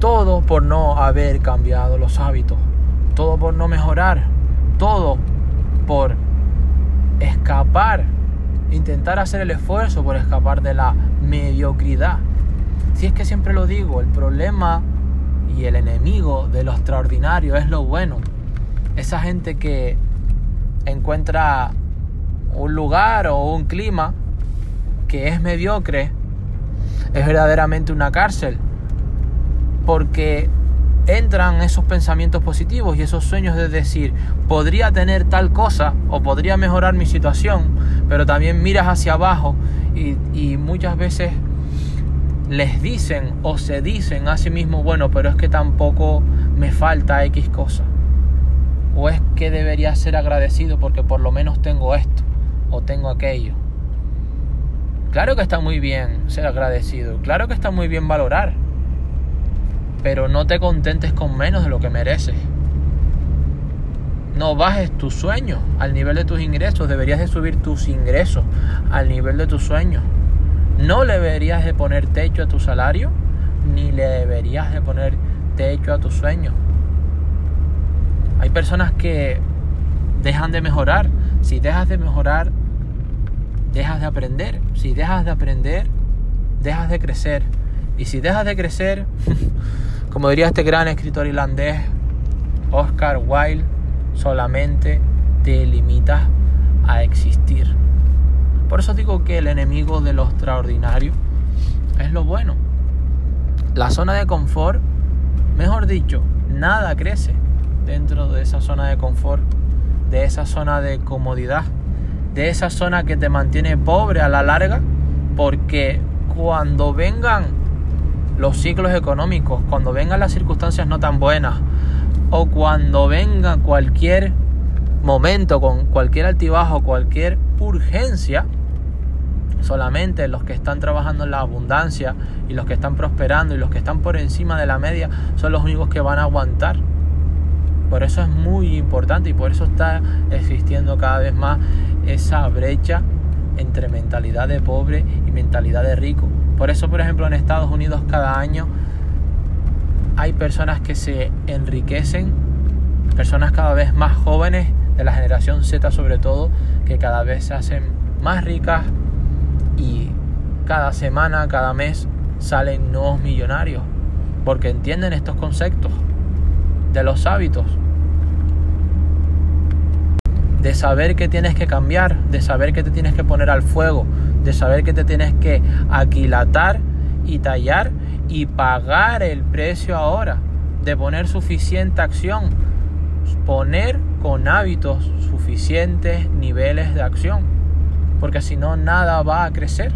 por no haber cambiado los hábitos, todo por no mejorar, todo por escapar, intentar hacer el esfuerzo por escapar de la mediocridad. Si es que siempre lo digo, el problema y el enemigo de lo extraordinario es lo bueno. Esa gente que encuentra un lugar o un clima que es mediocre es verdaderamente una cárcel. Porque entran esos pensamientos positivos y esos sueños de decir, podría tener tal cosa o podría mejorar mi situación, pero también miras hacia abajo y, muchas veces les dicen o se dicen a sí mismos, bueno, pero es que tampoco me falta X cosa. O es que debería ser agradecido porque por lo menos tengo esto o tengo aquello. Claro que está muy bien ser agradecido, claro que está muy bien valorar, pero no te contentes con menos de lo que mereces. No bajes tus sueños al nivel de tus ingresos, deberías de subir tus ingresos al nivel de tus sueños. No le deberías de poner techo a tu salario, ni le deberías de poner techo a tus sueños. Hay personas que dejan de mejorar. Si dejas de mejorar, dejas de aprender. Si dejas de aprender, dejas de crecer. Y si dejas de crecer, como diría este gran escritor irlandés, Oscar Wilde, solamente te limitas a existir. Por eso digo que el enemigo de lo extraordinario es lo bueno. La zona de confort, mejor dicho, nada crece dentro de esa zona de confort, de esa zona de comodidad, de esa zona que te mantiene pobre a la larga, porque cuando vengan los ciclos económicos, cuando vengan las circunstancias no tan buenas, o cuando venga cualquier momento con cualquier altibajo, cualquier urgencia, solamente los que están trabajando en la abundancia y los que están prosperando y los que están por encima de la media son los únicos que van a aguantar. Por eso es muy importante y por eso está existiendo cada vez más esa brecha entre mentalidad de pobre y mentalidad de rico. Por eso, por ejemplo, en Estados Unidos cada año hay personas que se enriquecen, personas cada vez más jóvenes, de la generación Z sobre todo, que cada vez se hacen más ricas y cada semana, cada mes salen nuevos millonarios, porque entienden estos conceptos de los hábitos, de saber que tienes que cambiar, de saber que te tienes que poner al fuego, de saber que te tienes que aquilatar y tallar y pagar el precio ahora, de poner suficiente acción, poner con hábitos suficientes niveles de acción, porque si no nada va a crecer.